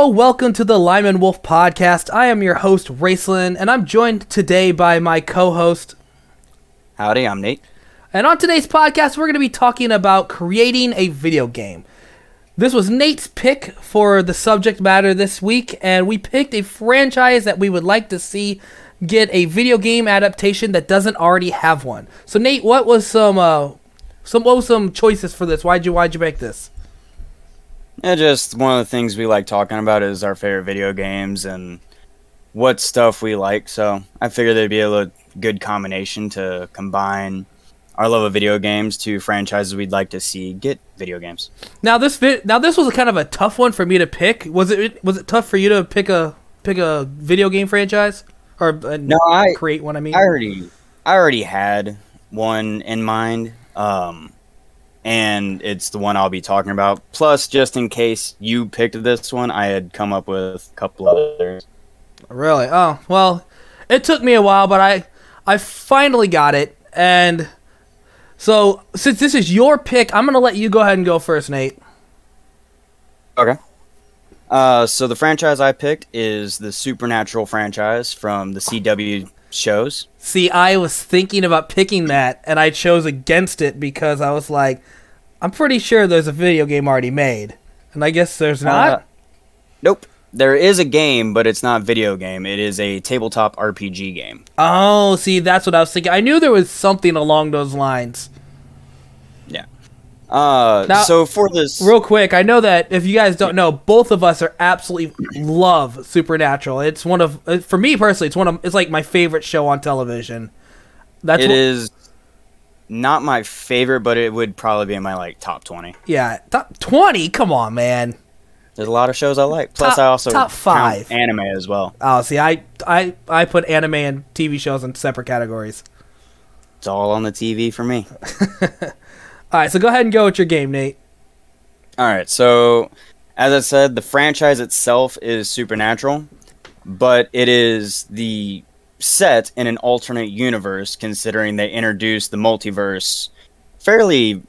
Hello, welcome to the Lime and Wolf podcast. I am your host, Raceland, and I'm joined today by my co host. Howdy, I'm Nate. And on today's podcast, we're going to be talking about creating a video game. This was Nate's pick for the subject matter this week, and we picked a franchise that we would like to see get a video game adaptation that doesn't already have one. So, Nate, what was some uh, some what was some choices for this? Why'd you why'd you make this? Yeah, just one of the things we like talking about is our favorite video games and what stuff we like. So I figured there'd be a little good combination to combine our love of video games to franchises we'd like to see get video games. Now this vi- now this was a kind of a tough one for me to pick. Was it was it tough for you to pick a pick a video game franchise or uh, No, I create one? I mean, I already I already had one in mind. Um and it's the one I'll be talking about. Plus, just in case you picked this one, I had come up with a couple others. Really? Oh, well, it took me a while, but I I finally got it. And so, since this is your pick, I'm going to let you go ahead and go first, Nate. Okay. Uh, so the franchise I picked is the Supernatural franchise from the CW shows. See, I was thinking about picking that, and I chose against it because I was like, I'm pretty sure there's a video game already made. And I guess there's not. Uh, nope. There is a game, but it's not a video game. It is a tabletop RPG game. oh, see, that's what I was thinking. I knew there was something along those lines. Uh, Now- so for this, Real quick, I know that if you guys don't know, both of us are absolutely love Supernatural. It's one of uh, for me personally, it's one of it's like my favorite show on television. That's it what, is not my favorite, but it would probably be in my like top twenty. yeah, top 20. Come on, man. There's a lot of shows I like. Plus, Top- I also top five. anime as well. Oh, see, I I I put anime and TV shows in separate categories. It's all on the TV for me. All right, so go ahead and go with your game, Nate. All right, so as I said, the franchise itself is supernatural, but it is the set in an alternate universe considering they introduced the multiverse fairly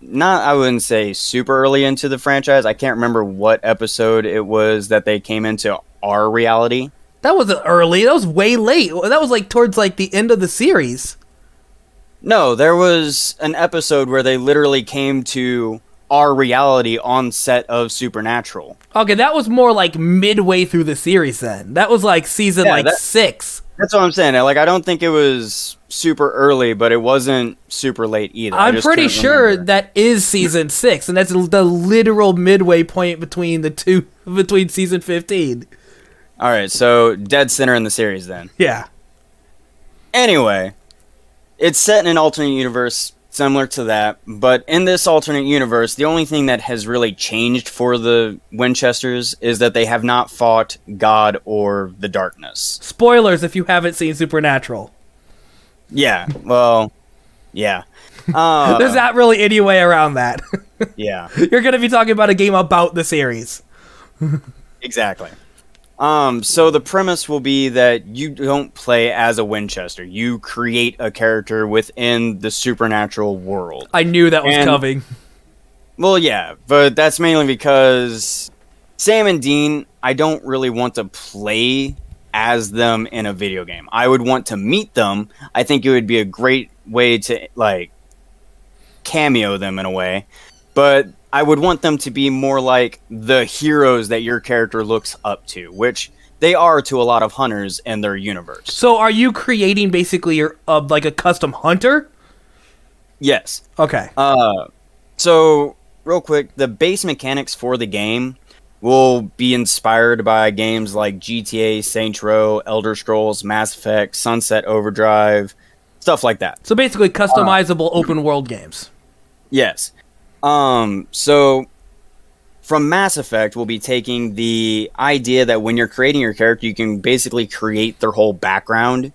not I wouldn't say super early into the franchise. I can't remember what episode it was that they came into our reality. That wasn't early. That was way late. That was like towards like the end of the series. No, there was an episode where they literally came to our reality on set of Supernatural. Okay, that was more like midway through the series. Then that was like season Yeah, like that- six. That's what I'm saying. Like, I don't think it was super early, but it wasn't super late either. I'm pretty sure remember. that is season six, and that's the literal midway point between the two between season fifteen. All right, so dead center in the series then. Yeah. Anyway, it's set in an alternate universe similar to that, but in this alternate universe, the only thing that has really changed for the Winchesters is that they have not fought God or the darkness. Spoilers if you haven't seen Supernatural. Yeah, well, yeah. Uh, There's not really any way around that. yeah. You're gonna be talking about a game about the series. Exactly. Um, so the premise will be that you don't play as a Winchester. You create a character within the supernatural world. I knew that was And- coming. Well, yeah, but that's mainly because Sam and Dean, I don't really want to play as them in a video game. I would want to meet them. I think it would be a great way to like cameo them in a way. But I would want them to be more like the heroes that your character looks up to, which they are to a lot of hunters in their universe. So are you creating basically your uh, like a custom hunter? Yes. Okay. Uh, so real quick, the base mechanics for the game will be inspired by games like GTA, Saints Row, Elder Scrolls, Mass Effect, Sunset Overdrive, stuff like that. So basically customizable open world games. Yes. Um, so from Mass Effect, we'll be taking the idea that when you're creating your character, you can basically create their whole background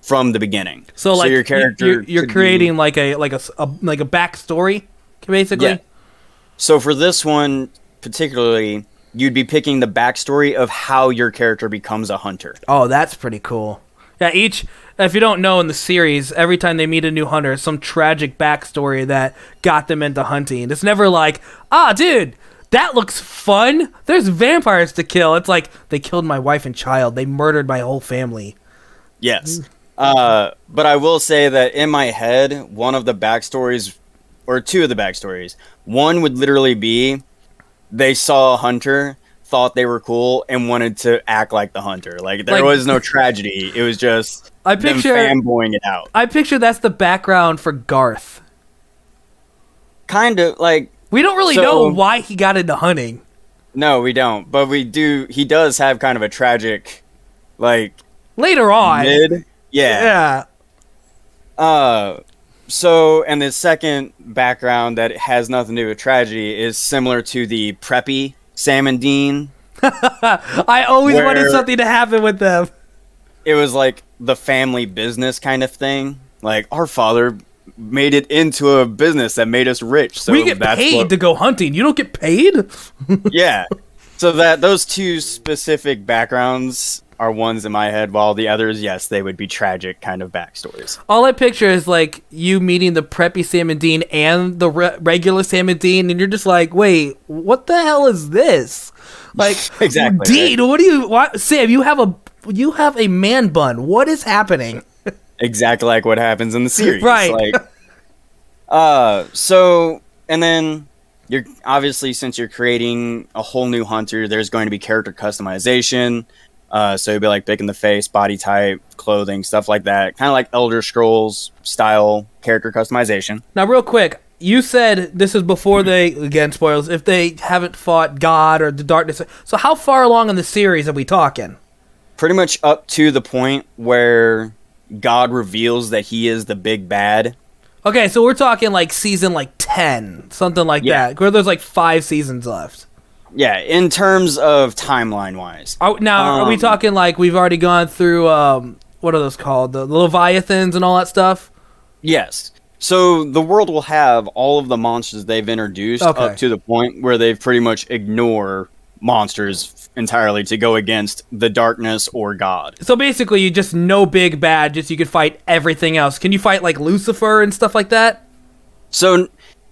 from the beginning. So like your character you're, you're could be- creating like a like a like a backstory, basically. Yeah. So for this one particularly, you'd be picking the backstory of how your character becomes a hunter. Oh, that's pretty cool. Yeah, each if you don't know in the series, every time they meet a new hunter, some tragic backstory that got them into hunting. It's never like, ah, dude, that looks fun. There's vampires to kill. It's like they killed my wife and child. They murdered my whole family. Yes. Uh, but I will say that in my head, one of the backstories, or two of the backstories, one would literally be they saw a hunter, thought they were cool, and wanted to act like the hunter. Like there Like- was no tragedy. It was just I them picture fanboying it out. I picture that's the background for Garth. Kind of like We don't really So- know why he got into hunting. no, we don't. But we do. He does have kind of a tragic, like Later on. mid. Yeah. yeah. Uh, so, and the second background that has nothing to do with tragedy is similar to the preppy Sam and Dean. I always wanted something to happen with them. It was like the family business kind of thing. Like our father made it into a business that made us rich. So we get that's paid what- to go hunting. You don't get paid? yeah. So that those two specific backgrounds are ones in my head, while the others, yes, they would be tragic kind of backstories. All I picture is like you meeting the preppy Sam and Dean and the re- regular Sam and Dean, and you're just like, wait, what the hell is this? Like, Exactly, Dean, what do you? What, Sam, you have a you have a man bun. What is happening? exactly like what happens in the series. Right. Like, uh, so and then you're obviously since you're creating a whole new hunter, there's going to be character customization. Uh, so it'd be like picking the face, body type, clothing, stuff like that. Kind of like Elder Scrolls style character customization. Now, real quick, you said this is before they again spoilers. If they haven't fought God or the darkness, so how far along in the series are we talking? Pretty much up to the point where God reveals that he is the big bad. Okay, so we're talking like season like ten, something like Yeah. that. Where there's like five seasons left. Yeah, in terms of timeline wise. Are, now, are we Um, talking like we've already gone through um, what are those called? The Leviathans and all that stuff. Yes. So the world will have all of the monsters they've introduced Okay. up to the point where they've pretty much ignore monsters entirely to go against the darkness or God. So basically, you just no big bad. Just you could fight everything else. Can you fight like Lucifer and stuff like that? So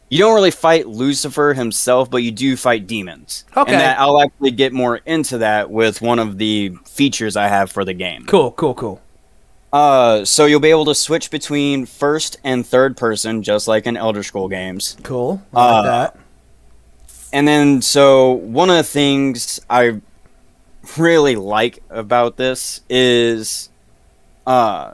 you don't really fight Lucifer himself, but you do fight demons. Okay. And that, I'll actually get more into that with one of the features I have for the game. Cool, cool, cool. Uh, so you'll be able to switch between first and third person, just like in Elder Scroll games. Cool. I like Uh, that. And then, so one of the things I really like about this is, uh,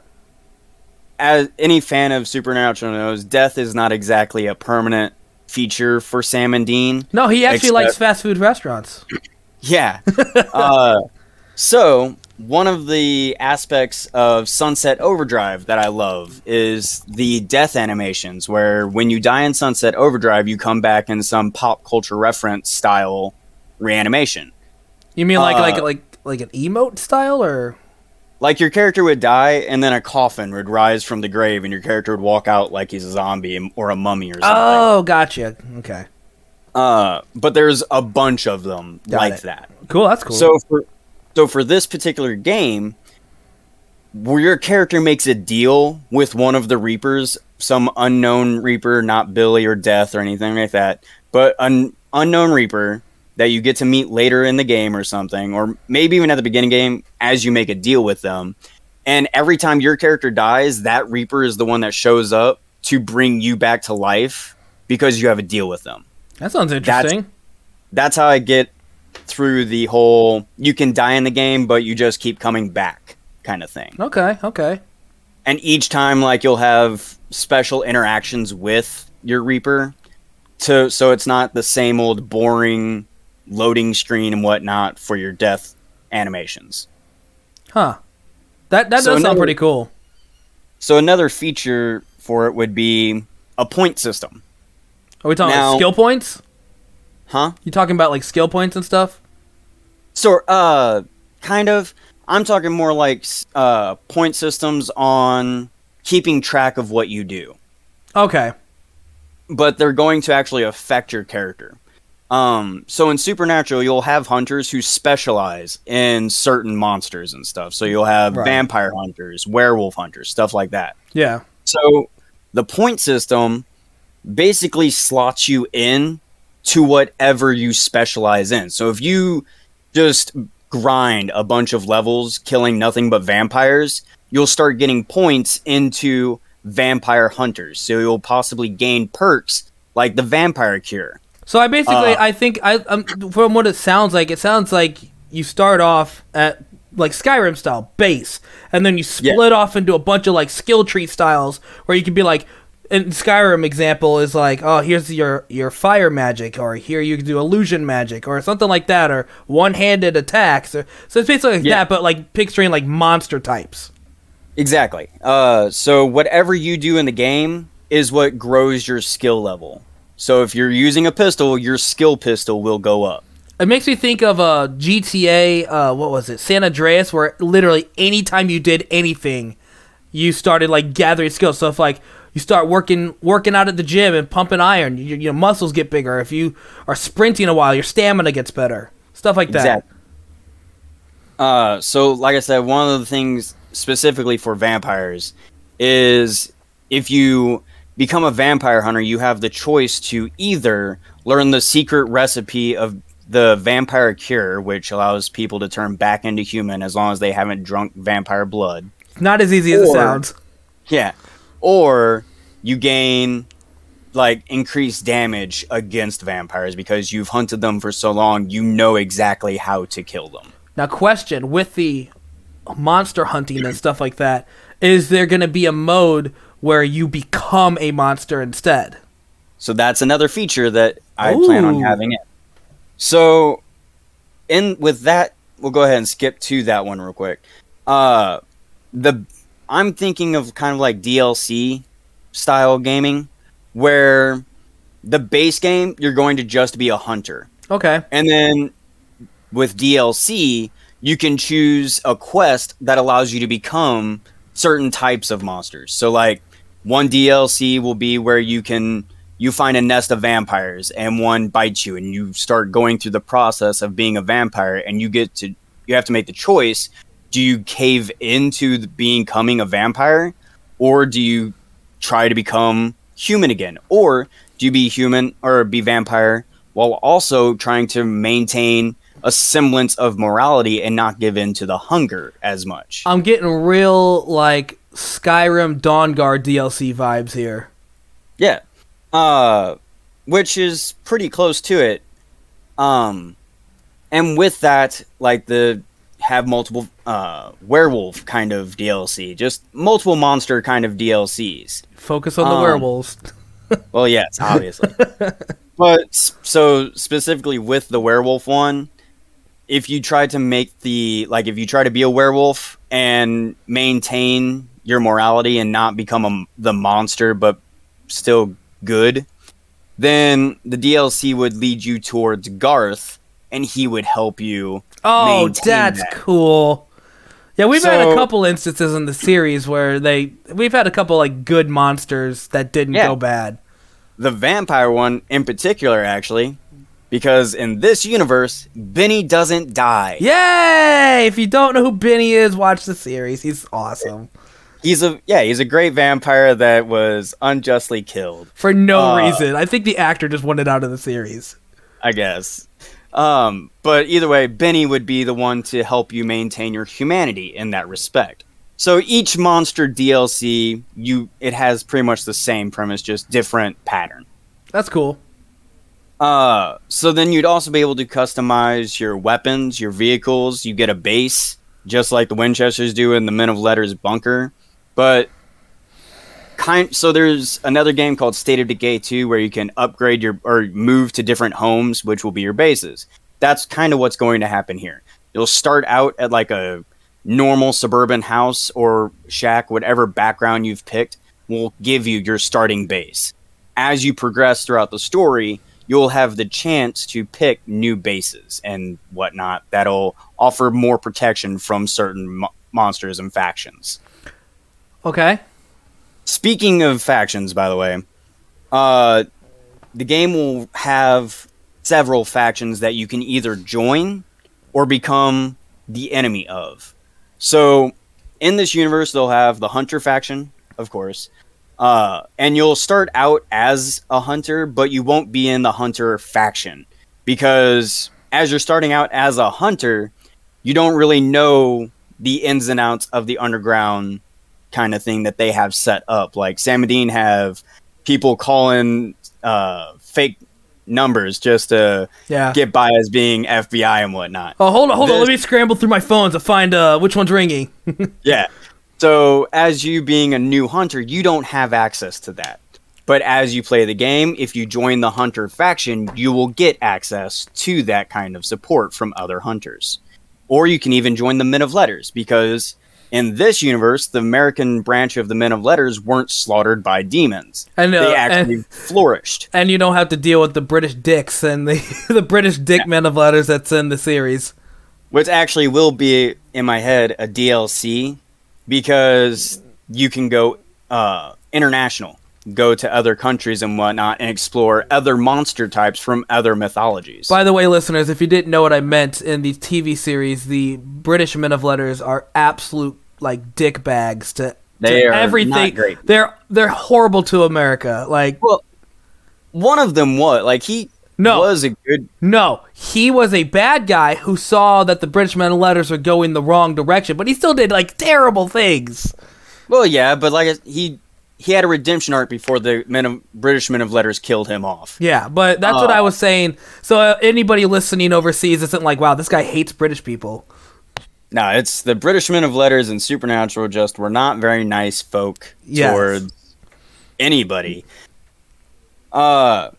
as any fan of Supernatural knows, death is not exactly a permanent feature for Sam and Dean. No, he actually except- likes fast food restaurants. Yeah. uh, so one of the aspects of Sunset Overdrive that I love is the death animations, where when you die in Sunset Overdrive, you come back in some pop culture reference style reanimation. You mean like Uh, like like like an emote style or? Like your character would die, and then a coffin would rise from the grave, and your character would walk out like he's a zombie or a mummy or something. Oh, gotcha. Okay, Uh, but there's a bunch of them Got like it. that. cool. That's cool. So for so for this particular game, where your character makes a deal with one of the Reapers, some unknown Reaper, not Billy or Death or anything like that, but an unknown Reaper that you get to meet later in the game or something, or maybe even at the beginning game as you make a deal with them. And every time your character dies, that Reaper is the one that shows up to bring you back to life because you have a deal with them that sounds interesting. that's how I get through the whole you can die in the game, but you just keep coming back kind of thing. Okay, okay. And each time, like you'll have special interactions with your Reaper, to so it's not the same old boring loading screen and whatnot for your death animations. Huh. That that So does sound pretty cool. So another feature for it would be a point system, Are we talking Now- like skill points? huh? You talking about like skill points and stuff? So, uh, kind of. I'm talking more like uh, point systems on keeping track of what you do, Okay. but they're going to actually affect your character. Um, so in Supernatural, you'll have hunters who specialize in certain monsters and stuff. So you'll have Right. vampire hunters, werewolf hunters, stuff like that. Yeah. So the point system basically slots you in to whatever you specialize in. So if you just grind a bunch of levels killing nothing but vampires, you'll start getting points into vampire hunters. So you'll possibly gain perks like the vampire cure. So I basically, Uh, I think, I um, from what it sounds like, it sounds like you start off at like Skyrim style base, and then you split off into a bunch of like skill tree styles where you can be like. In Skyrim example is like, oh, here's your your fire magic, or here you can do illusion magic, or something like that, or one handed attacks. Or, so it's basically like Yeah. that, but like picturing like monster types. Exactly. Uh, so whatever you do in the game is what grows your skill level. So if you're using a pistol, your skill pistol will go up. It makes me think of uh, GTA. Uh, what was it? San Andreas, where literally anytime you did anything, you started like gathering skills. So if like you start working working out at the gym and pumping iron, your, your muscles get bigger. If you are sprinting a while, your stamina gets better. Stuff like that. Exactly. Uh, so like I said, one of the things specifically for vampires is if you become a vampire hunter, you have the choice to either learn the secret recipe of the vampire cure, which allows people to turn back into human as long as they haven't drunk vampire blood. Not as easy as it sounds. Yeah. Or you gain like increased damage against vampires because you've hunted them for so long, you know exactly how to kill them. Now, question with the monster hunting and stuff like that, is there going to be a mode where you become a monster instead? So that's another feature that I plan on having it. So in with that, we'll go ahead and skip to that one real quick. Uh the I'm thinking of kind of like DLC style gaming where the base game you're going to just be a hunter. Okay. And then with DLC, you can choose a quest that allows you to become certain types of monsters. So like one DLC will be where you can you find a nest of vampires and one bites you and you start going through the process of being a vampire and you get to you have to make the choice. Do you cave into the becoming a vampire or do you try to become human again? Or do you be human or be vampire while also trying to maintain a semblance of morality and not give in to the hunger as much? I'm getting real like Skyrim Dawnguard DLC vibes here. Yeah. Uh which is pretty close to it. Um and with that, like the have multiple uh werewolf kind of DLC, just multiple monster kind of DLCs. Focus on the Um, werewolves. Well, yes, obviously. but so specifically with the werewolf one, if you try to make the like if you try to be a werewolf and maintain your morality and not become a, the monster but still good, then the DLC would lead you towards Garth and he would help you. Oh, that's that. cool. Yeah, we've had a couple instances in the series where they we've had a couple like good monsters that didn't Yeah. go bad. The vampire one in particular actually because in this universe Benny doesn't die. Yay! If you don't know who Benny is, watch the series. He's awesome. He's a yeah, he's a great vampire that was unjustly killed, For no Uh, reason. I think the actor just wanted out of the series. I guess. Um, but either way, Benny would be the one to help you maintain your humanity in that respect. So each monster DLC, you it has pretty much the same premise, just different pattern. That's cool. Uh, so then you'd also be able to customize your weapons, your vehicles. You get a base, just like the Winchesters do in the Men of Letters bunker. But kind, so there's another game called State of Decay 2 where you can upgrade your or move to different homes, which will be your bases. That's kind of what's going to happen here. You'll start out at like a normal suburban house or shack, whatever background you've picked will give you your starting base. As you progress throughout the story, you'll have the chance to pick new bases and whatnot that'll offer more protection from certain mo- monsters and factions. Okay. Speaking of factions, by the way, uh, the game will have several factions that you can either join or become the enemy of. So, in this universe, they'll have the Hunter faction, of course. Uh, and you'll start out as a hunter, but you won't be in the hunter faction because as you're starting out as a hunter, you don't really know the ins and outs of the underground kind of thing that they have set up. Like Sam and Dean have people calling uh, fake numbers just to Yeah. get by as being FBI and whatnot. Oh, hold on, hold on. Let me scramble through my phone to find uh, which one's ringing. Yeah. So, as you being a new hunter, you don't have access to that. But as you play the game, if you join the hunter faction, you will get access to that kind of support from other hunters. Or you can even join the Men of Letters because in this universe, the American branch of the Men of Letters weren't slaughtered by demons. And, uh, they actually and- flourished. and you don't have to deal with the British dicks and the the British dick men of letters that's in the series. Which actually will be in my head a DLC because you can go uh, international, go to other countries and whatnot, and explore other monster types from other mythologies. By the way, listeners, if you didn't know what I meant in the TV series, the British men of letters are absolute like dick bags to, They to everything. They're they're horrible to America. Like well, one of them was like he No. was a good. no, he was a bad guy who saw that the British men of letters were going the wrong direction, but he still did like terrible things. Well, yeah, but like he he had a redemption arc before the men of British men of letters killed him off. Yeah, but that's what Uh, I was saying. So uh, anybody listening overseas isn't like, wow, this guy hates British people. No, it's the British men of letters and Supernatural just were not very nice folk Yes. towards anybody. Uh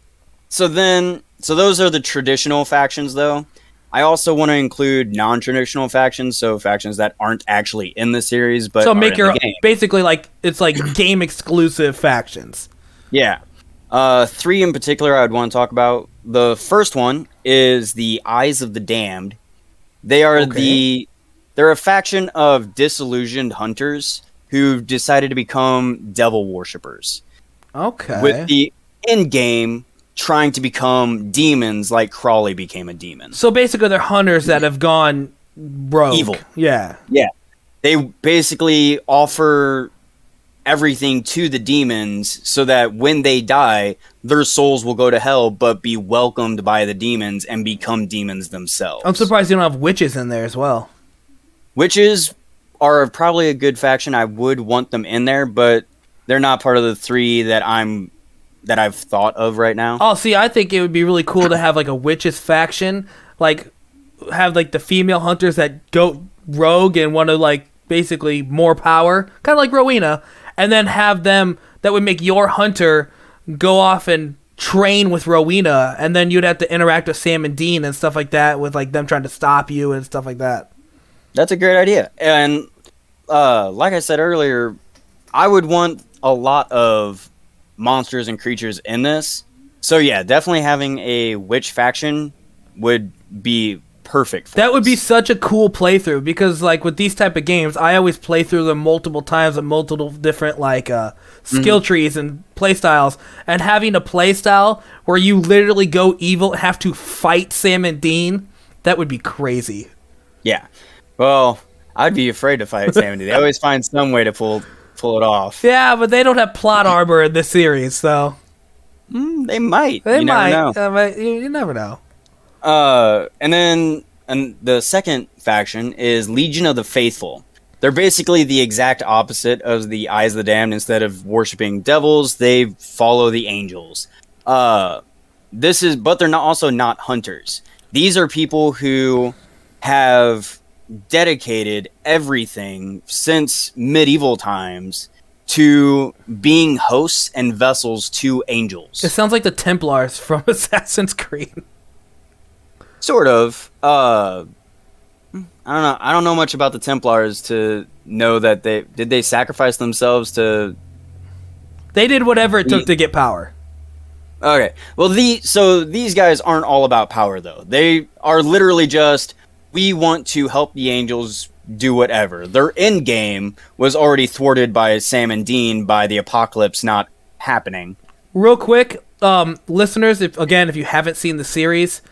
so then so those are the traditional factions though. I also want to include non-traditional factions, so factions that aren't actually in the series but so make your basically like it's like game exclusive factions. Yeah. Uh, three in particular I'd want to talk about. The first one is the Eyes of the Damned. They are Okay. the they're a faction of disillusioned hunters who decided to become devil worshippers. Okay. With the end game trying to become demons like Crowley became a demon. so basically, they're hunters that have gone rogue. Evil. Yeah. Yeah. They basically offer everything to the demons so that when they die, their souls will go to hell but be welcomed by the demons and become demons themselves. I'm surprised you don't have witches in there as well. Witches are probably a good faction. I would want them in there, but they're not part of the three that I'm that I've thought of right now. Oh, see, I think it would be really cool to have like a witches faction, like have like the female hunters that go rogue and want to like basically more power, kind of like Rowena, and then have them that would make your hunter go off and train with Rowena, and then you'd have to interact with Sam and Dean and stuff like that, with like them trying to stop you and stuff like that. That's a great idea. And uh, like I said earlier, I would want a lot of monsters and creatures in this. So yeah, definitely having a witch faction would be perfect. For That would be such a cool playthrough because like with these type of games, I always play through them multiple times with multiple different like uh, skill trees and playstyles. and having a playstyle where you literally go evil have to fight Sam and Dean, that would be crazy. yeah. Well, I'd be afraid to fight Sam and They always find some way to pull pull it off. Yeah, but they don't have plot armor in this series, so Mm, they might. they you might. uh, but you, you never know. Uh, and then and the second faction is Legion of the Faithful. They're basically the exact opposite of the Eyes of the Damned. Instead of worshiping devils, they follow the angels. Uh, this is, but they're not also not hunters. These are people who have dedicated everything since medieval times to being hosts and vessels to angels. It sounds like the Templars from Assassin's Creed. Sort of. Uh, I don't know. I don't know much about the Templars to know that they did they sacrifice themselves to. They did whatever it took to get power. Okay. Well, the so these guys aren't all about power though. They are literally just we want to help the angels do whatever. Their end game was already thwarted by Sam and Dean by the apocalypse not happening. real quick um listeners if again if you haven't seen the series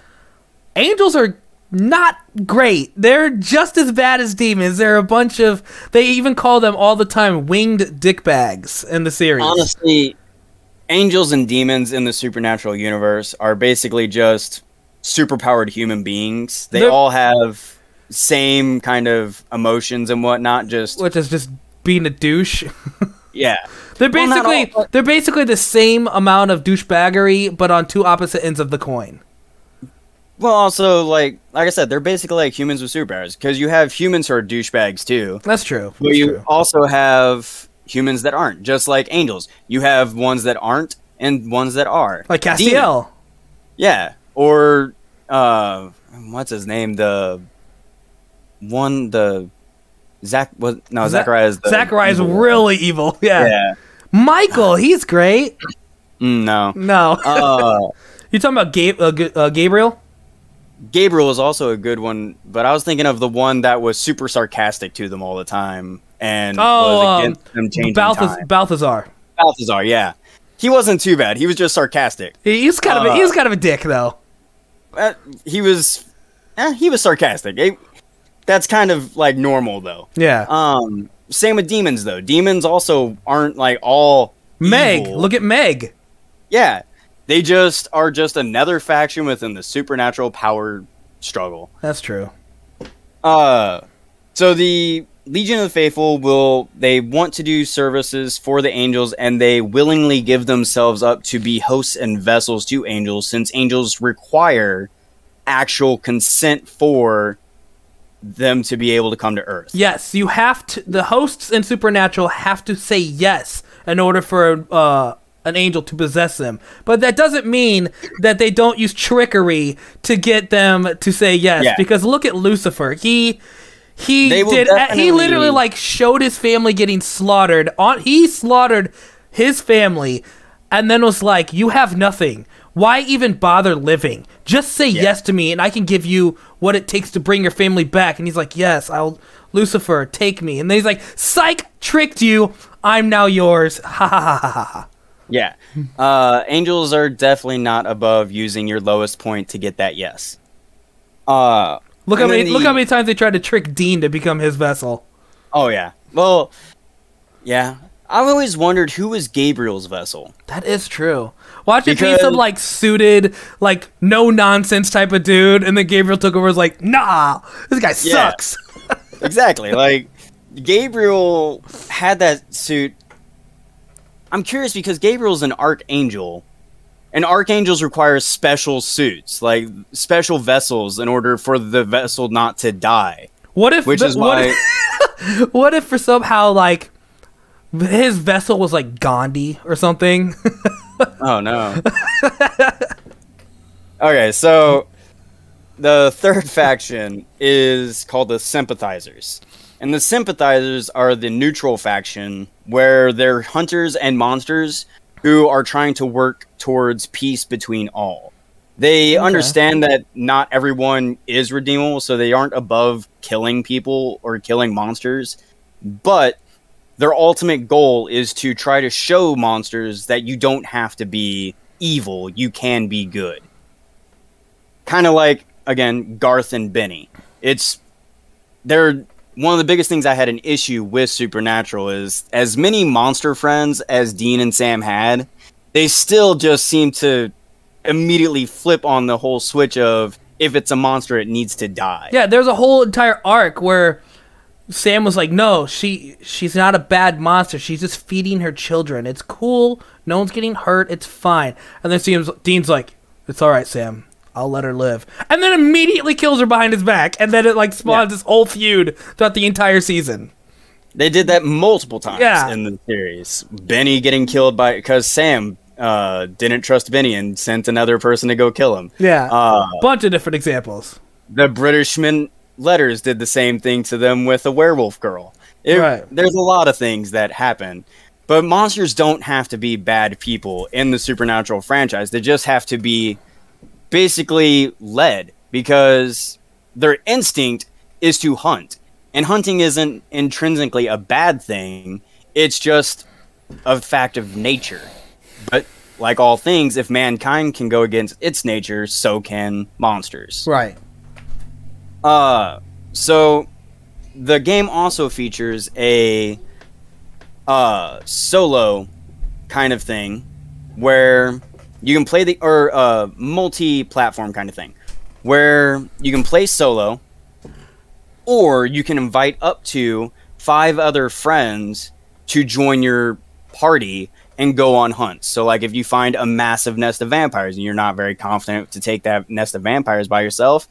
angels are not great. They're just as bad as demons. They're a bunch of. They even call them all the time winged dickbags in the series. Honestly, angels and demons in the supernatural universe are basically just superpowered human beings. They They're- all have same kind of emotions and whatnot. Just which is just being a douche. yeah, They're Well, basically all, but- they're basically the same amount of douchebaggery, but on two opposite ends of the coin. Well, also like like I said, they're basically like humans with superpowers because you have humans who are douchebags too, That's true. but That's you true. also have humans that aren't. Just like angels, you have ones that aren't and ones that are. Like Demons. Castiel. Yeah, or uh, what's his name? The one the Zach was no Za- Zachariah is the Zachariah's evil one. really evil. Yeah. yeah. Michael, he's great. Mm, no. No. Uh, you talking about Gabe, uh, uh, Gabriel? Gabriel is also a good one, but I was thinking of the one that was super sarcastic to them all the time and Oh, was um, against them changing Balthaz- time. Balthazar. Balthazar, yeah. He wasn't too bad. He was just sarcastic. He- He's kind of a, Uh, he's kind of a dick though. Uh, he was, eh, he was sarcastic. Eh, that's kind of like normal though. Yeah. Um, same with demons though. Demons also aren't like all Meg, evil. look at Meg. yeah. They just are just another faction within the supernatural power struggle. That's true. Uh, so the Legion of the Faithful will they want to do services for the angels, and they willingly give themselves up to be hosts and vessels to angels, since angels require actual consent for them to be able to come to Earth. Yes, you have to. The hosts in Supernatural have to say yes in order for uh, an angel to possess them. But that doesn't mean that they don't use trickery to get them to say yes. Yeah. Because look at Lucifer. He he did. He literally like showed his family getting slaughtered. On he slaughtered his family, and then was like, "You have nothing." Why even bother living? Just say yes to me, and I can give you what it takes to bring your family back. And he's like, "Yes, I'll." Lucifer, take me. And then he's like, "Psych, tricked you. I'm now yours." Ha ha ha ha ha, ha. Yeah. Uh, angels are definitely not above using your lowest point to get that yes. Uh, Look how many look how many times they tried to trick Dean to become his vessel. Oh yeah. Well, yeah. I've always wondered who was Gabriel's vessel. That is true. Watch it be Because- some like suited, like no nonsense type of dude, and then Gabriel took over. Was like, nah, this guy Yeah. sucks. exactly. Like Gabriel had that suit. I'm curious because Gabriel's an archangel, and archangels require special suits, like special vessels, in order for the vessel not to die. What if? Which the- is what why. If, what if for somehow like his vessel was like Gandhi or something? Oh no. okay, so the third faction is called the Sympathizers. And the Sympathizers are the neutral faction where they're hunters and monsters who are trying to work towards peace between all. They understand that not everyone is redeemable, so they aren't above killing people or killing monsters, but their ultimate goal is to try to show monsters that you don't have to be evil, you can be good. Kind of like again Garth and Benny. It's they're one of the biggest things I had an issue with Supernatural is as many monster friends as Dean and Sam had, they still just seem to immediately flip on the whole switch of if it's a monster it needs to die. yeah, there's a whole entire arc where Sam was like, "No, she she's not a bad monster. She's just feeding her children. It's cool. No one's getting hurt. It's fine." And then Sam's, Dean's like, "It's all right, Sam. I'll let her live." And then immediately kills her behind his back, and then it like spawns Yeah. this whole feud throughout the entire season. They did that multiple times Yeah. in the series. Benny getting killed by because Sam uh, didn't trust Benny and sent another person to go kill him. Yeah, Uh, bunch of different examples. the Britishman letters did the same thing to them with a werewolf girl. It- Right. There's a lot of things that happen. But monsters don't have to be bad people in the Supernatural franchise. They just have to be basically led because their instinct is to hunt. And hunting isn't intrinsically a bad thing, it's just a fact of nature. But like all things, if mankind can go against its nature, so can monsters. Right. Uh, so the game also features a uh solo kind of thing where you can play the or uh multi-platform kind of thing where you can play solo or you can invite up to five other friends to join your party and go on hunts. So like if you find a massive nest of vampires and you're not very confident to take that nest of vampires by yourself,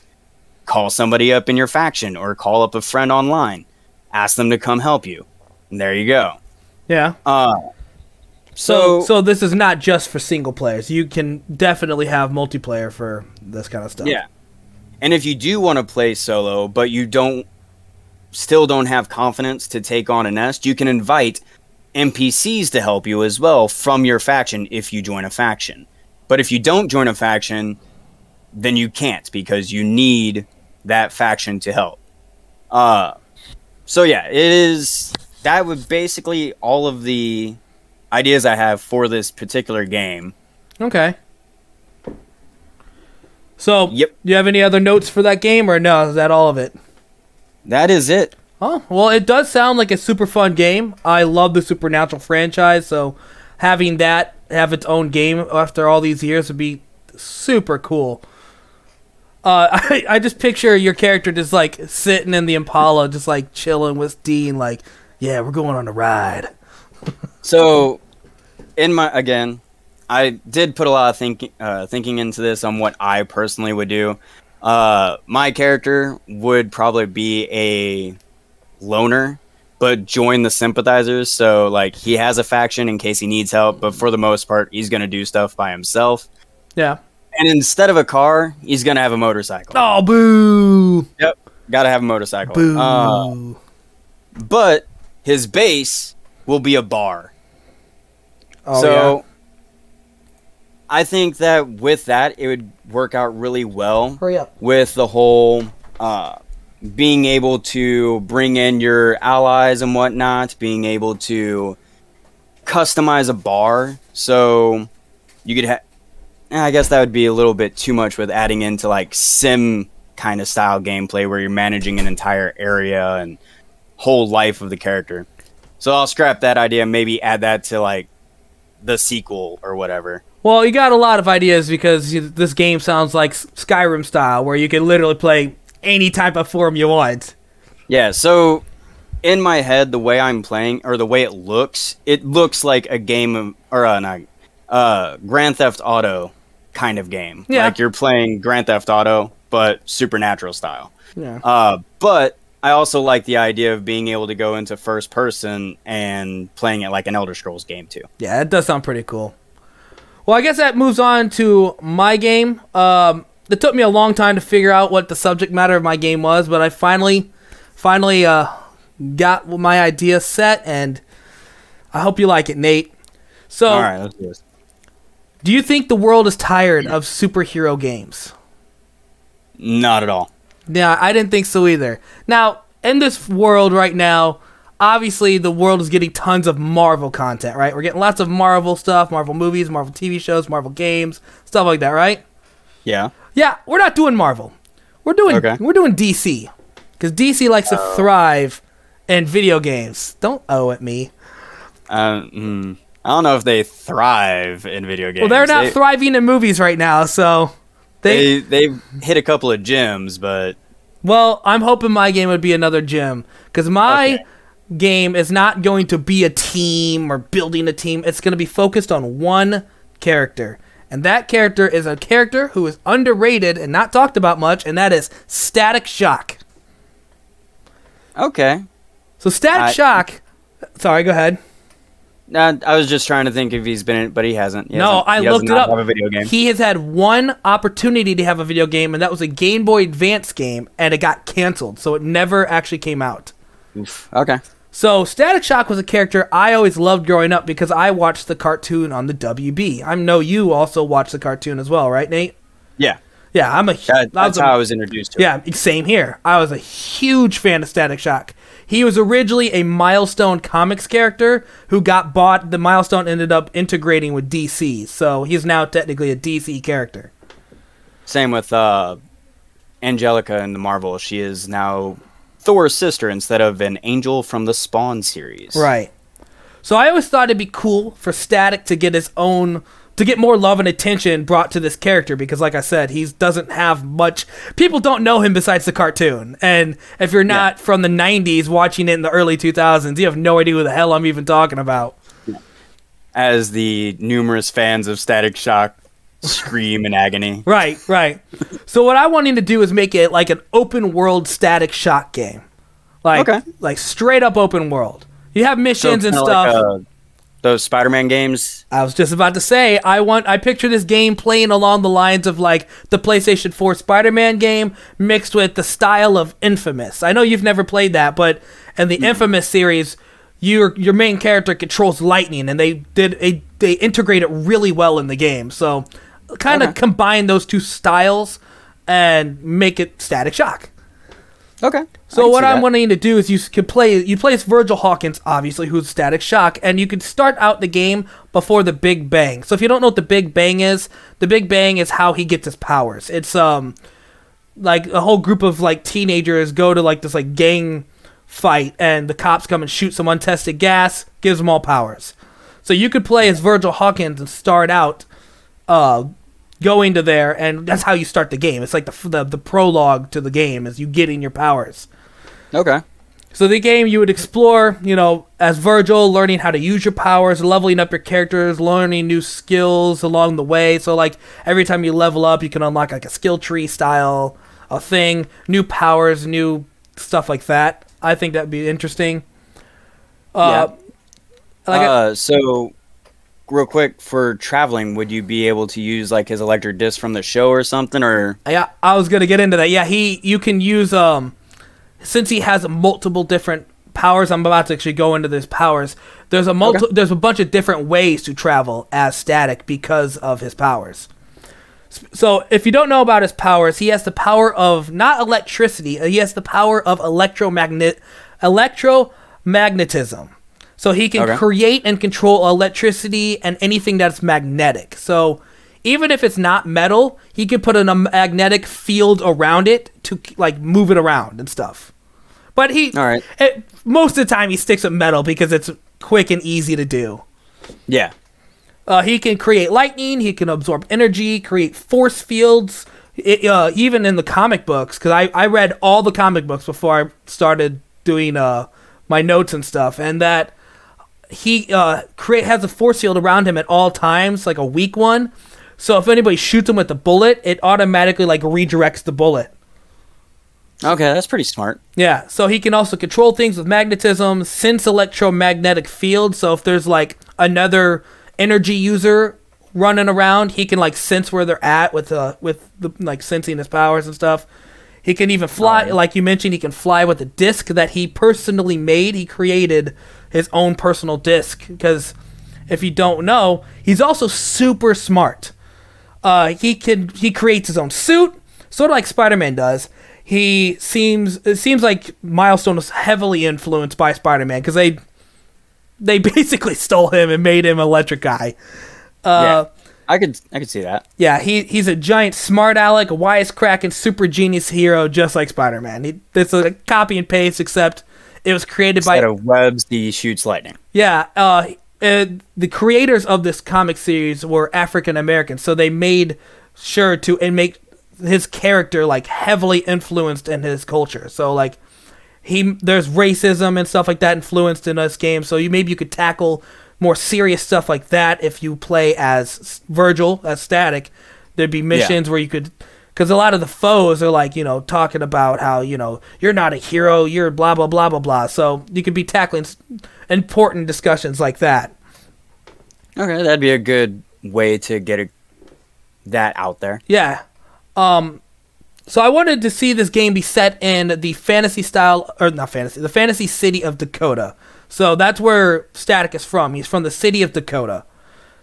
call somebody up in your faction or call up a friend online. Ask them to come help you. And there you go. Yeah. Uh So, so, so this is not just for single players. You can definitely have multiplayer for this kind of stuff. yeah. And if you do want to play solo but you don't still don't have confidence to take on a nest, you can invite NPCs to help you as well from your faction if you join a faction. But if you don't join a faction, then you can't because you need that faction to help. Uh so yeah, it is that would basically all of the ideas I have for this particular game. Okay. So, Yep. do you have any other notes for that game, or no? Is that all of it? That is it. Oh, well, it does sound like a super fun game. I love the Supernatural franchise, so having that have its own game after all these years would be super cool. Uh, I, I just picture your character just like sitting in the Impala, just like chilling with Dean, like, yeah, we're going on a ride. So, in my again, I did put a lot of thinking uh, thinking into this on what I personally would do. Uh, my character would probably be a loner, but join the sympathizers. So, like, he has a faction in case he needs help, but for the most part, he's gonna do stuff by himself. Yeah. And instead of a car, he's gonna have a motorcycle. Oh, boo! Yep, gotta have a motorcycle. Boo! Uh, but his base will be a bar. Oh, so yeah. I think that with that it would work out really well hurry up. with the whole uh, being able to bring in your allies and whatnot, being able to customize a bar. So you could have. I guess that would be a little bit too much with adding into like sim kind of style gameplay where you're managing an entire area and whole life of the character. So I'll scrap that idea maybe add that to like the sequel or whatever. Well, you got a lot of ideas because this game sounds like Skyrim style, where you can literally play any type of form you want. Yeah, so in my head, the way I'm playing or the way it looks, it looks like a game of or uh, not, uh, Grand Theft Auto kind of game. Yeah. like you're playing Grand Theft Auto, but supernatural style. Yeah. Uh, but I also like the idea of being able to go into first person and playing it like an Elder Scrolls game too. Yeah, it does sound pretty cool. Well, I guess that moves on to my game. Um, it took me a long time to figure out what the subject matter of my game was, but I finally, finally uh, got my idea set, and I hope you like it, Nate. So, All right, let's do this. do you think the world is tired of superhero games? Not at all. Yeah, I didn't think so either. Now, in this world right now, obviously the world is getting tons of Marvel content, right? We're getting lots of Marvel stuff, Marvel movies, Marvel TV shows, Marvel games, stuff like that, right? Yeah. Yeah, we're not doing Marvel. We're doing Okay. we're doing DC. Cuz DC likes to thrive in video games. Don't owe it me. Um, mm, I don't know if they thrive in video games. Well, they're not They- thriving in movies right now, so they, they they've hit a couple of gems, but Well, I'm hoping my game would be another gem because my Okay. game is not going to be a team or building a team. It's going to be focused on one character. And that character is a character who is underrated and not talked about much, and that is Static Shock. okay. So, Static I- Shock. Sorry, go ahead. Uh, I was just trying to think if he's been in it, but he hasn't. He No, hasn't- I he looked it up. Have a video game. He has had one opportunity to have a video game, and that was a Game Boy Advance game, and it got canceled, so it never actually came out. Oof. Okay. So Static Shock was a character I always loved growing up because I watched the cartoon on the WB. I know you also watched the cartoon as well, right, Nate? Yeah, Yeah, I'm a that, that's a- how I was introduced to it. yeah, same here. I was a huge fan of Static Shock. He was originally a Milestone Comics character who got bought. The Milestone ended up integrating with DC, so he's now technically a DC character. Same with uh, Angelica in the Marvel, she is now Thor's sister instead of an angel from the Spawn series. Right. So I always thought it'd be cool for Static to get his own to get more love and attention brought to this character because like I said, he doesn't have much people don't know him besides the cartoon. And if you're not Yeah. from the 90s watching it in the early 2000s, you have no idea who the hell I'm even talking about. As the numerous fans of Static Shock scream in agony. Right, right. so what I wanted to do is make it like an open world Static Shock game. Like Okay. like straight up open world. You have So missions and stuff. like, those Spider-Man games. I was just about to say, I want I picture this game playing along the lines of like the PlayStation 4 Spider-Man game mixed with the style of Infamous. I know you've never played that, but in the Infamous series, your your main character controls lightning and they did a they integrate it really well in the game. So kind of uh-huh. Okay. combine those two styles and make it Static Shock. Okay. So what I'm wanting to do is you can play you play as Virgil Hawkins, obviously, who's Static Shock, and you can start out the game before the Big Bang. So if you don't know what the Big Bang is, the Big Bang is how he gets his powers. It's um like a whole group of like teenagers go to like this like gang fight, and the cops come and shoot some untested gas, gives them all powers. So you could play as Virgil Hawkins and start out uh going to there, and that's how you start the game. It's like the the, the prologue to the game is you get in your powers. Okay. So the game you would explore, you know, as Virgil, learning how to use your powers, leveling up your characters, learning new skills along the way. So like every time you level up, you can unlock like a skill tree style a thing, new powers, new stuff like that. I think that'd be interesting. Uh, like I- uh, so, real quick for traveling, would you be able to use like his electric disc from the show or something? Or Yeah, I was gonna get into that. Yeah, he you can use um since he has multiple different powers. I'm about to actually go into these powers. There's a multi- Okay. there's a bunch of different ways to travel as static because of his powers. So if you don't know about his powers, he has the power of not electricity. He has the power of electromagnet electromagnetism. So he can Okay. create and control electricity and anything that's magnetic. So even if it's not metal, he can put in a magnetic field around it to like move it around and stuff. But he, All right. it, most of the time, he sticks with metal because it's quick and easy to do. yeah, Uh, he can create lightning. He can absorb energy, create force fields. It, uh, even in the comic books, because I, I read all the comic books before I started doing uh, my notes and stuff, and that he uh, create has a force field around him at all times, like a weak one. So if anybody shoots him with a bullet, it automatically like redirects the bullet. okay, that's pretty smart. Yeah, so he can also control things with magnetism, sense electromagnetic fields. So if there's like another energy user running around, he can like sense where they're at with uh with the like sensing his powers and stuff. He can even fly, Alright. like you mentioned, he can fly with a disc that he personally made. He created his own personal disc because if you don't know, he's also super smart. Uh, he can he creates his own suit, sort of like Spider-Man does. He seems it seems like Milestone was heavily influenced by Spider-Man because they they basically stole him and made him Electric Guy. Uh, yeah, I could I could see that. yeah, he he's a giant smart aleck, a wisecracking super genius hero, just like Spider-Man. He, it's a copy and paste, except it was created by Instead of webs, he shoots lightning. yeah, uh, uh, the creators of this comic series were African American, so they made sure to and make his character like heavily influenced in his culture. So like he there's racism and stuff like that influenced in this game. So you maybe you could tackle more serious stuff like that if you play as Virgil as Static. There'd be missions where you could. Because a lot of the foes are like, you know, talking about how, you know, you're not a hero, you're blah, blah, blah, blah, blah. So you could be tackling important discussions like that. Okay, that'd be a good way to get a, that out there. Yeah. Um so I wanted to see this game be set in the fantasy style or not fantasy, the fantasy city of Dakota. So that's where Static is from. He's from the city of Dakota.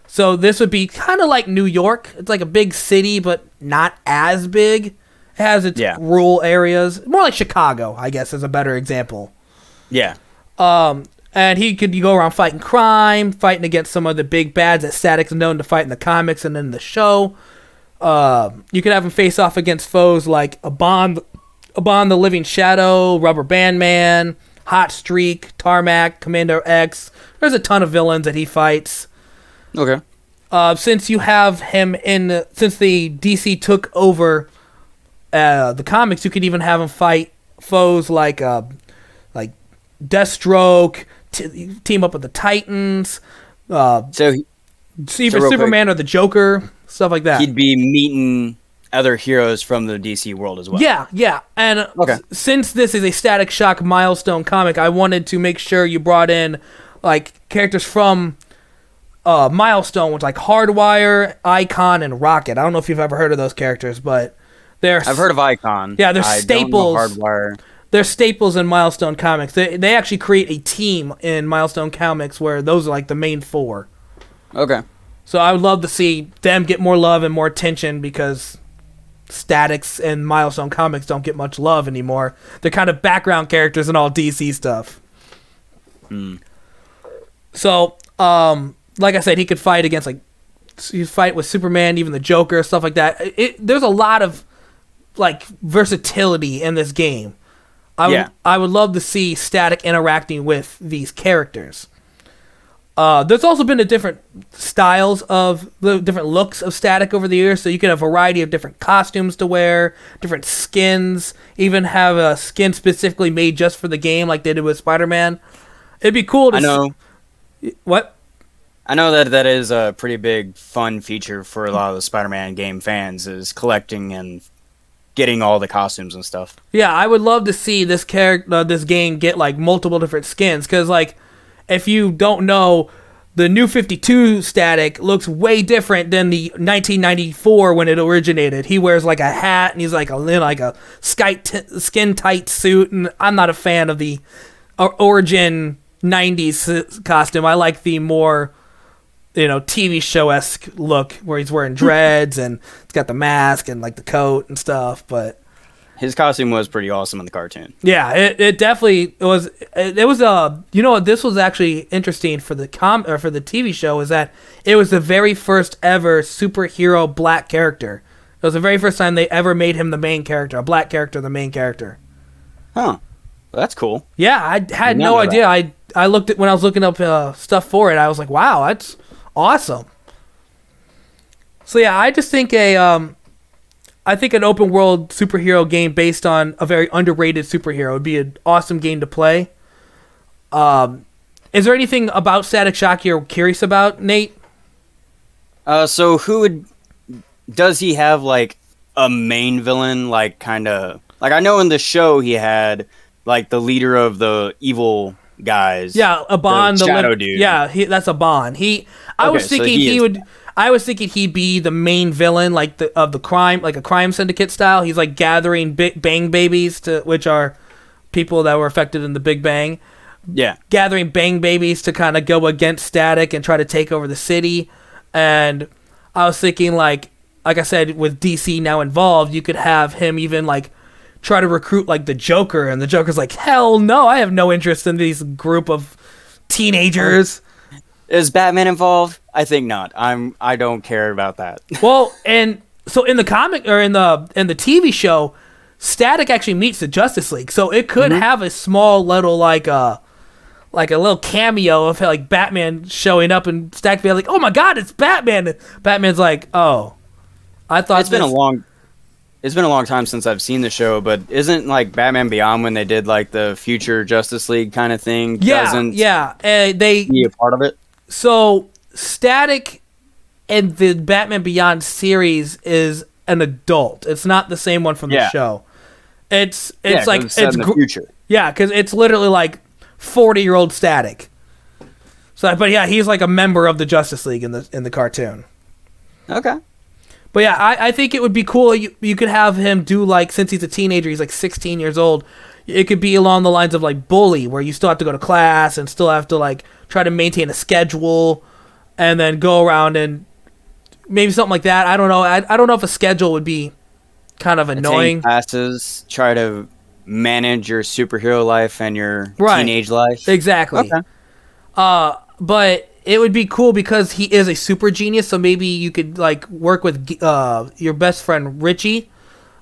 So this would be kind of like New York. It's like a big city but not as big. It has its Yeah. rural areas. More like Chicago, I guess is a better example. Yeah. Um, and he could go around fighting crime, fighting against some of the big bads that Static's known to fight in the comics and in the show. Uh, you could have him face off against foes like Ebon, Ebon the Living Shadow, Rubber Band Man, Hot Streak, Tarmac, Commander X. There's a ton of villains that he fights. Okay. Uh, since you have him in, since the DC took over uh, the comics, you could even have him fight foes like uh, like Deathstroke, t- team up with the Titans, uh, So he- Super, real quick- Superman or the Joker, stuff like that. he'd be meeting other heroes from the DC world as well. Yeah, yeah. And Okay. since this is a Static Shock milestone comic, I wanted to make sure you brought in like characters from uh, Milestone, which like Hardware, Icon, and Rocket. I don't know if you've ever heard of those characters, but they're I've heard of Icon. Yeah, they're I don't know staples. Hardware. they're staples in Milestone comics. They they actually create a team in Milestone comics where those are like the main four. Okay. So I would love to see them get more love and more attention because Statics and Milestone comics don't get much love anymore. They're kind of background characters in all DC stuff. So, um, like I said, he could fight against like he fight with Superman, even the Joker, stuff like that. It, there's a lot of like versatility in this game. I would, I would love to see Static interacting with these characters. Uh, there's also been a different styles of the different looks of Static over the years, so you can have a variety of different costumes to wear, different skins, even have a skin specifically made just for the game, like they did with Spider-Man. It'd be cool to I know. s- what? I know that that is a pretty big fun feature for a lot of the Spider-Man game fans is collecting and getting all the costumes and stuff. Yeah, I would love to see this character, uh, this game get like multiple different skins, because like, if you don't know, the new 52 static looks way different than the 1994 when it originated. He wears like a hat and he's like a like a sky t- skin tight suit, and I'm not a fan of the origin 90s costume. I like the more you know TV show esque look where he's wearing dreads and it's got the mask and like the coat and stuff, but. His costume was pretty awesome in the cartoon. Yeah, it, it definitely was. It, it was a you know this was actually interesting for the com or for the TV show is that it was the very first ever superhero black character. It was the very first time they ever made him the main character, a black character, the main character. Huh. Well, that's cool. Yeah, I had no know that. idea. I I looked at when I was looking up uh, stuff for it. I was like, wow, that's awesome. So yeah, I just think a um, I think an open world superhero game based on a very underrated superhero would be an awesome game to play. Um, is there anything about Static Shock you're curious about, Nate? Uh, so who would does he have like a main villain? Like kind of like I know in the show he had like the leader of the evil guys. Yeah, Ebon, The the, shadow lim- dude. Yeah, he, that's Ebon. He, I was Okay, so thinking he he, is- would. I was thinking he'd be the main villain, like the of the crime, like a crime syndicate style. He's like gathering bi- bang babies to, which are people that were affected in the Big Bang, Yeah. gathering bang babies to kind of go against Static and try to take over the city. And I was thinking, like, like I said, with DC now involved, you could have him even like try to recruit like the Joker, and the Joker's like, hell no, I have no interest in these group of teenagers. Is Batman involved? I think not. I'm. I don't care about that. well, and so in the comic or in the in the TV show, Static actually meets the Justice League, so it could have a small little like uh like a little cameo of like Batman showing up and Static being like, "Oh my God, it's Batman!" And Batman's like, "Oh, I thought it's been a long. It's been a long time since I've seen the show, but isn't like Batman Beyond when they did like the future Justice League kind of thing? yeah, doesn't yeah." Uh, they be a part of it? So Static and the Batman Beyond series is an adult. It's not the same one from the Yeah. show. It's Yeah, it's 'cause like it's it's gr- future. Yeah, because it's literally like forty year old Static. So, but yeah, he's like a member of the Justice League in the in the cartoon. Okay. But yeah, I, I think it would be cool. You you could have him do like since he's a teenager, he's like sixteen years old. It could be along the lines of like bully, where you still have to go to class and still have to like try to maintain a schedule, and then go around and maybe something like that. I don't know. I, I don't know if a schedule would be kind of annoying. classes. Try to manage your superhero life and your Right. teenage life. Exactly. Okay. Uh, but it would be cool because he is a super genius. So maybe you could like work with uh, your best friend Richie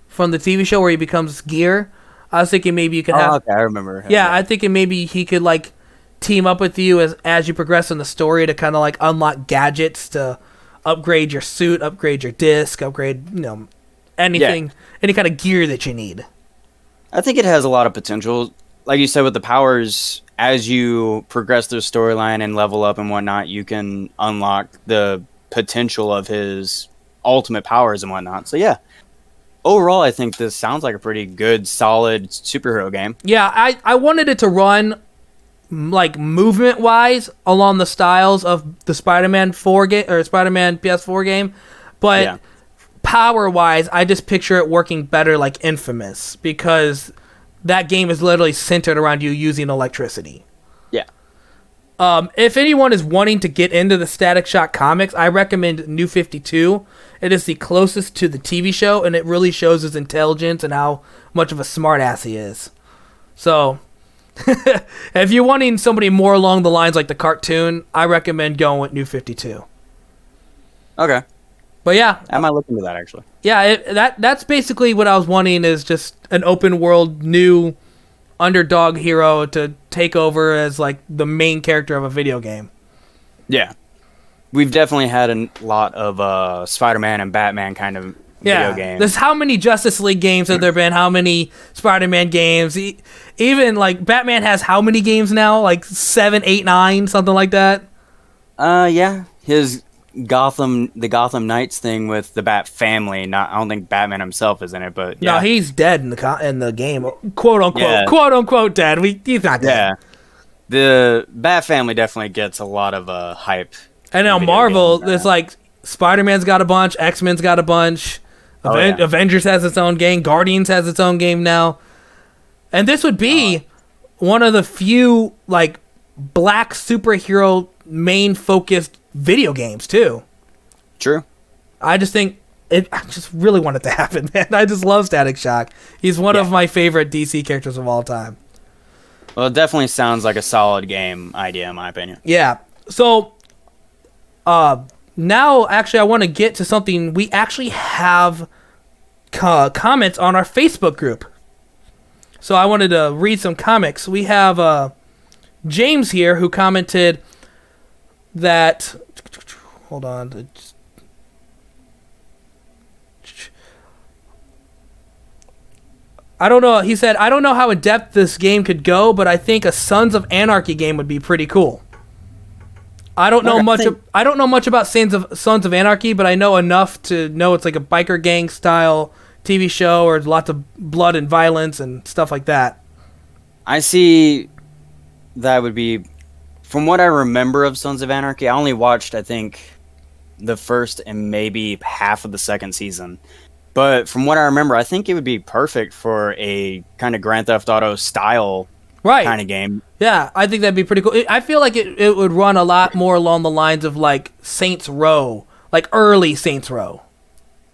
from the TV show where he becomes Gear. I was thinking maybe you could oh, have. Oh, okay, I remember. him, Yeah, I thinking maybe he could like team up with you as as you progress in the story to kind of like unlock gadgets to upgrade your suit, upgrade your disc, upgrade you know anything, any kind of gear that you need. I think it has a lot of potential. Like you said, with the powers, as you progress through the storyline and level up and whatnot, you can unlock the potential of his ultimate powers and whatnot. So yeah, overall, I think this sounds like a pretty good, solid superhero game. Yeah, I I wanted it to run like movement wise along the styles of the Spider-Man 4 game or Spider-Man PS4 game, but Yeah. power wise, I just picture it working better like Infamous because that game is literally centered around you using electricity. Um, if anyone is wanting to get into the Static Shock comics, I recommend New 52. It is the closest to the TV show, and it really shows his intelligence and how much of a smartass he is. So, if you're wanting somebody more along the lines like the cartoon, I recommend going with New 52. Okay, But yeah, I might look into that actually. yeah, it, that that's basically what I was wanting is just an open world new underdog hero to take over as like the main character of a video game. Yeah, we've definitely had a lot of uh, Spider-Man and Batman kind of Yeah, video games. there's how many Justice League games have there been? How many Spider-Man games? E- Even like Batman has how many games now? Like seven, eight, nine, something like that. Uh, yeah, his Gotham, the Gotham Knights thing with the Bat family. Not, I don't think Batman himself is in it, but yeah, No, he's dead in the co- in the game, quote unquote, Yeah. quote unquote dead. We he's not dead. yeah. The Bat family definitely gets a lot of uh hype. And now Marvel, games, there's uh, like Spider-Man's got a bunch, X-Men's got a bunch, Oh, Aven- yeah. Avengers has its own game, Guardians has its own game now, and this would be Uh-huh. one of the few like black superhero main focused video games too. True. I just think it. I just really want it to happen, man. I just love Static Shock. He's one of my favorite DC characters of all time. Well, it definitely sounds like a solid game idea, in my opinion. Yeah. So, uh, now actually, I want to get to something. We actually have co- comments on our Facebook group. So I wanted to read some comics. We have uh, James here who commented that. Hold on. I don't know. He said, I don't know how in depth this game could go, but I think a Sons of Anarchy game would be pretty cool. I don't know much. think- I don't know much about Sons of Sons of Anarchy, but I know enough to know it's like a biker gang style TV show, or lots of blood and violence and stuff like that. I see that would be from what I remember of Sons of Anarchy, I only watched I think the first and maybe half of the second season. But from what I remember, I think it would be perfect for a kind of Grand Theft Auto style Right. kind of game. Yeah, I think that'd be pretty cool. I feel like it, it would run a lot more along the lines of like Saints Row, like early Saints Row.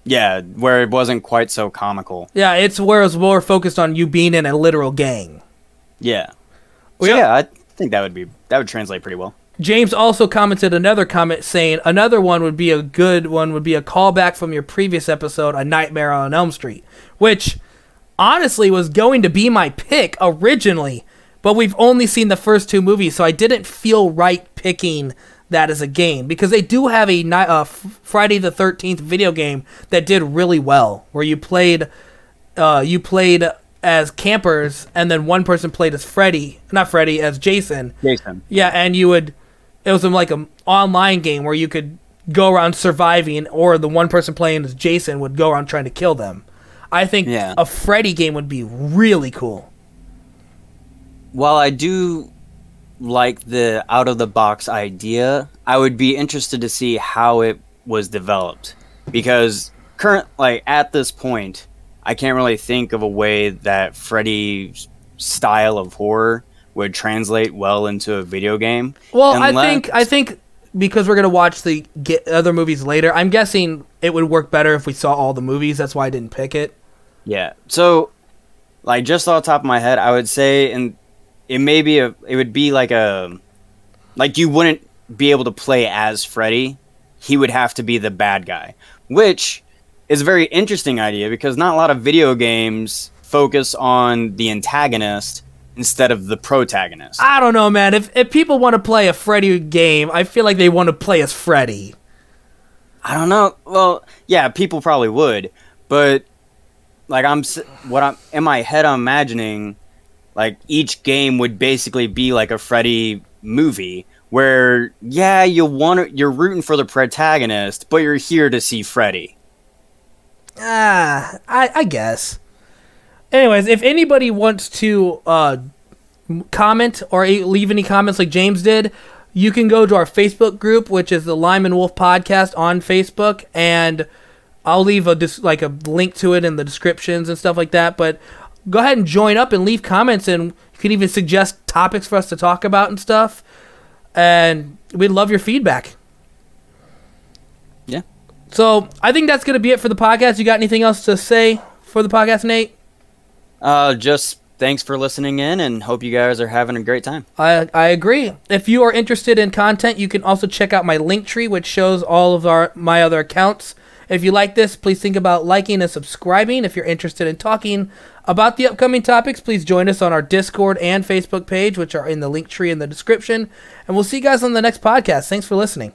Yeah, where it wasn't quite so comical. Yeah, it's where it's more focused on you being in a literal gang. Yeah. So yeah, I think that would be that would translate pretty well. James also commented another comment saying another one would be a good one would be a callback from your previous episode, A Nightmare on Elm Street, which honestly was going to be my pick originally, but we've only seen the first two movies, so I didn't feel right picking that as a game because they do have a uh, Friday the 13th video game that did really well where you played uh, you played as campers and then one person played as Freddy, not Freddy, as Jason. Jason. Yeah, and you would. It was like an online game where you could go around surviving, or the one person playing as Jason would go around trying to kill them. I think Yeah. a Freddy game would be really cool. While I do like the out of the box idea, I would be interested to see how it was developed because current like at this point, I can't really think of a way that Freddy's style of horror would translate well into a video game. Well, I think I think because we're gonna watch the other movies later, I'm guessing it would work better if we saw all the movies. That's why I didn't pick it. Yeah. So, like, just off the top of my head, I would say, and it may be a, it would be like a, like you wouldn't be able to play as Freddy, he would have to be the bad guy, which is a very interesting idea because not a lot of video games focus on the antagonist instead of the protagonist. I don't know, man. If if people want to play a Freddy game, I feel like they want to play as Freddy. I don't know. Well, yeah, people probably would, but like I'm what I'm in my head I'm imagining like each game would basically be like a Freddy movie where yeah, you want you're rooting for the protagonist, but you're here to see Freddy. Ah, I, I guess. Anyways, if anybody wants to uh, comment or leave any comments like James did, you can go to our Facebook group, which is the Lime and Wolf Podcast on Facebook, and I'll leave a dis- like a link to it in the descriptions and stuff like that. But go ahead and join up and leave comments, and you can even suggest topics for us to talk about and stuff. And we'd love your feedback. So I think that's gonna be it for the podcast. You got anything else to say for the podcast, Nate? Uh just thanks for listening in and hope you guys are having a great time. I I agree. If you are interested in content, you can also check out my link tree, which shows all of our my other accounts. If you like this, please think about liking and subscribing. If you're interested in talking about the upcoming topics, please join us on our Discord and Facebook page, which are in the link tree in the description. And we'll see you guys on the next podcast. Thanks for listening.